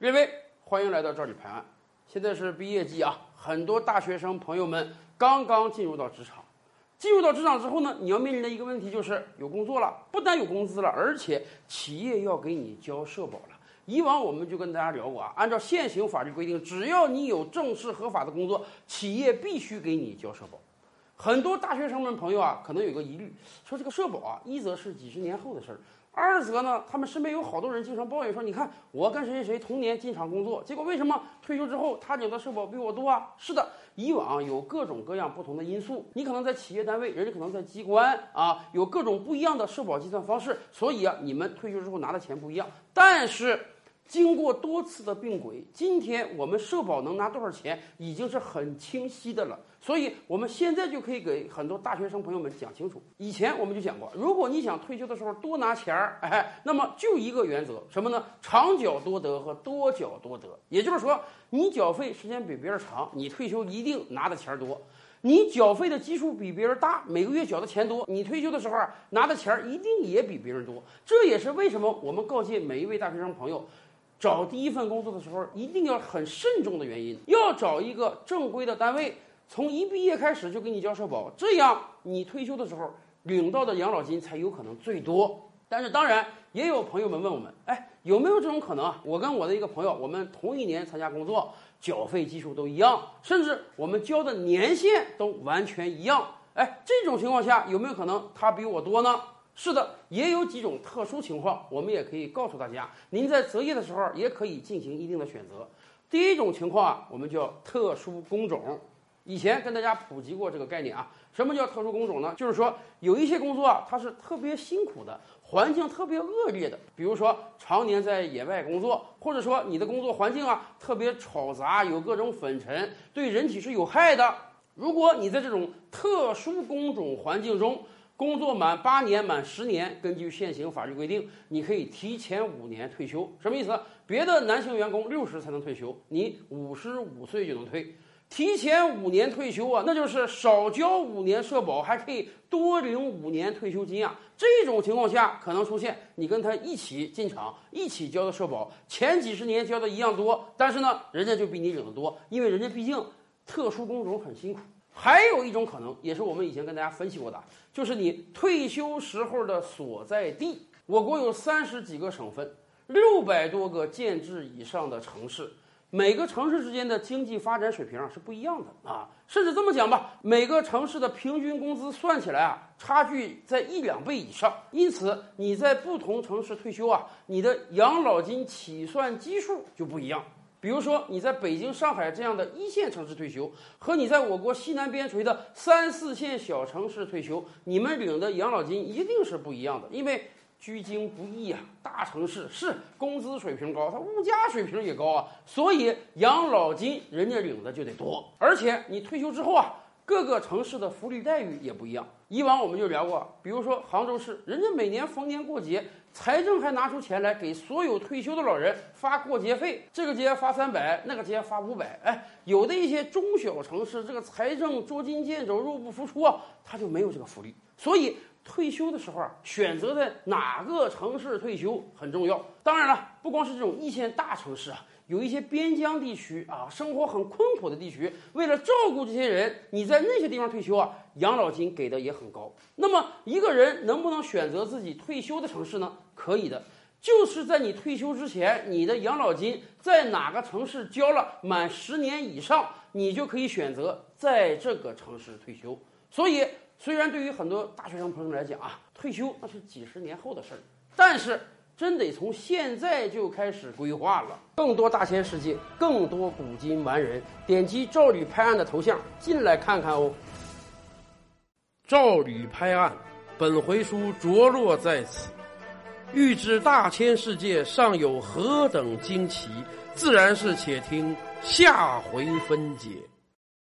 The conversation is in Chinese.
列位，欢迎来到这里拍案。现在是毕业季啊，很多大学生朋友们刚刚进入到职场。进入到职场之后呢，你要面临的一个问题就是有工作了，不但有工资了，而且企业要给你交社保了。以往我们就跟大家聊过啊，按照现行法律规定，只要你有正式合法的工作，企业必须给你交社保。很多大学生们朋友啊，可能有个疑虑，说这个社保啊，一则是几十年后的事儿。二则呢，他们身边有好多人经常抱怨说：“你看我跟谁谁谁同年进厂工作，结果为什么退休之后他领的社保比我多啊？”是的，以往有各种各样不同的因素，你可能在企业单位，人家可能在机关啊，有各种不一样的社保计算方式，所以啊，你们退休之后拿的钱不一样。但是。经过多次的并轨，今天我们社保能拿多少钱已经是很清晰的了。所以，我们现在就可以给很多大学生朋友们讲清楚。以前我们就讲过，如果你想退休的时候多拿钱儿，哎，那么就一个原则，什么呢？长缴多得和多缴多得。也就是说，你缴费时间比别人长，你退休一定拿的钱多；你缴费的基数比别人大，每个月缴的钱多，你退休的时候拿的钱一定也比别人多。这也是为什么我们告诫每一位大学生朋友。找第一份工作的时候，一定要很慎重的原因，要找一个正规的单位，从一毕业开始就给你交社保，这样你退休的时候领到的养老金才有可能最多。但是当然，也有朋友们问我们，哎，有没有这种可能啊？我跟我的一个朋友，我们同一年参加工作，缴费基数都一样，甚至我们交的年限都完全一样。哎，这种情况下有没有可能他比我多呢？是的，也有几种特殊情况，我们也可以告诉大家，您在择业的时候也可以进行一定的选择。第一种情况啊，我们叫特殊工种。以前跟大家普及过这个概念啊，什么叫特殊工种呢？就是说有一些工作啊，它是特别辛苦的，环境特别恶劣的，比如说常年在野外工作，或者说你的工作环境啊特别吵杂，有各种粉尘，对人体是有害的。如果你在这种特殊工种环境中，工作满八年、满十年，根据现行法律规定，你可以提前五年退休。什么意思？别的男性员工六十才能退休，你五十五岁就能退，提前五年退休啊，那就是少交五年社保，还可以多领五年退休金啊。这种情况下，可能出现你跟他一起进厂，一起交的社保，前几十年交的一样多，但是呢，人家就比你领的多，因为人家毕竟特殊工种很辛苦。还有一种可能，也是我们以前跟大家分析过的，就是你退休时候的所在地。我国有三十几个省份，六百多个建制以上的城市，每个城市之间的经济发展水平啊是不一样的啊。甚至这么讲吧，每个城市的平均工资算起来啊，差距在一两倍以上。因此，你在不同城市退休啊，你的养老金起算基数就不一样。比如说，你在北京、上海这样的一线城市退休，和你在我国西南边陲的三四线小城市退休，你们领的养老金一定是不一样的。因为居京不易啊，大城市是工资水平高，它物价水平也高啊，所以养老金人家领的就得多。而且你退休之后啊，各个城市的福利待遇也不一样。以往我们就聊过，比如说杭州市，人家每年逢年过节。财政还拿出钱来给所有退休的老人发过节费，这个节发三百，那个节发五百。哎，有的一些中小城市，这个财政捉襟见肘、入不敷出啊，他就没有这个福利。所以退休的时候啊，选择在哪个城市退休很重要。当然了，不光是这种一线大城市啊。有一些边疆地区啊，生活很困苦的地区，为了照顾这些人，你在那些地方退休啊，养老金给的也很高。那么一个人能不能选择自己退休的城市呢？可以的，就是在你退休之前，你的养老金在哪个城市交了满十年以上，你就可以选择在这个城市退休。所以，虽然对于很多大学生朋友们来讲啊，退休那是几十年后的事儿，但是。真得从现在就开始规划了。更多大千世界，更多古今完人，点击赵吕拍案的头像进来看看哦。赵吕拍案，本回书着落在此。欲知大千世界尚有何等惊奇，自然是且听下回分解。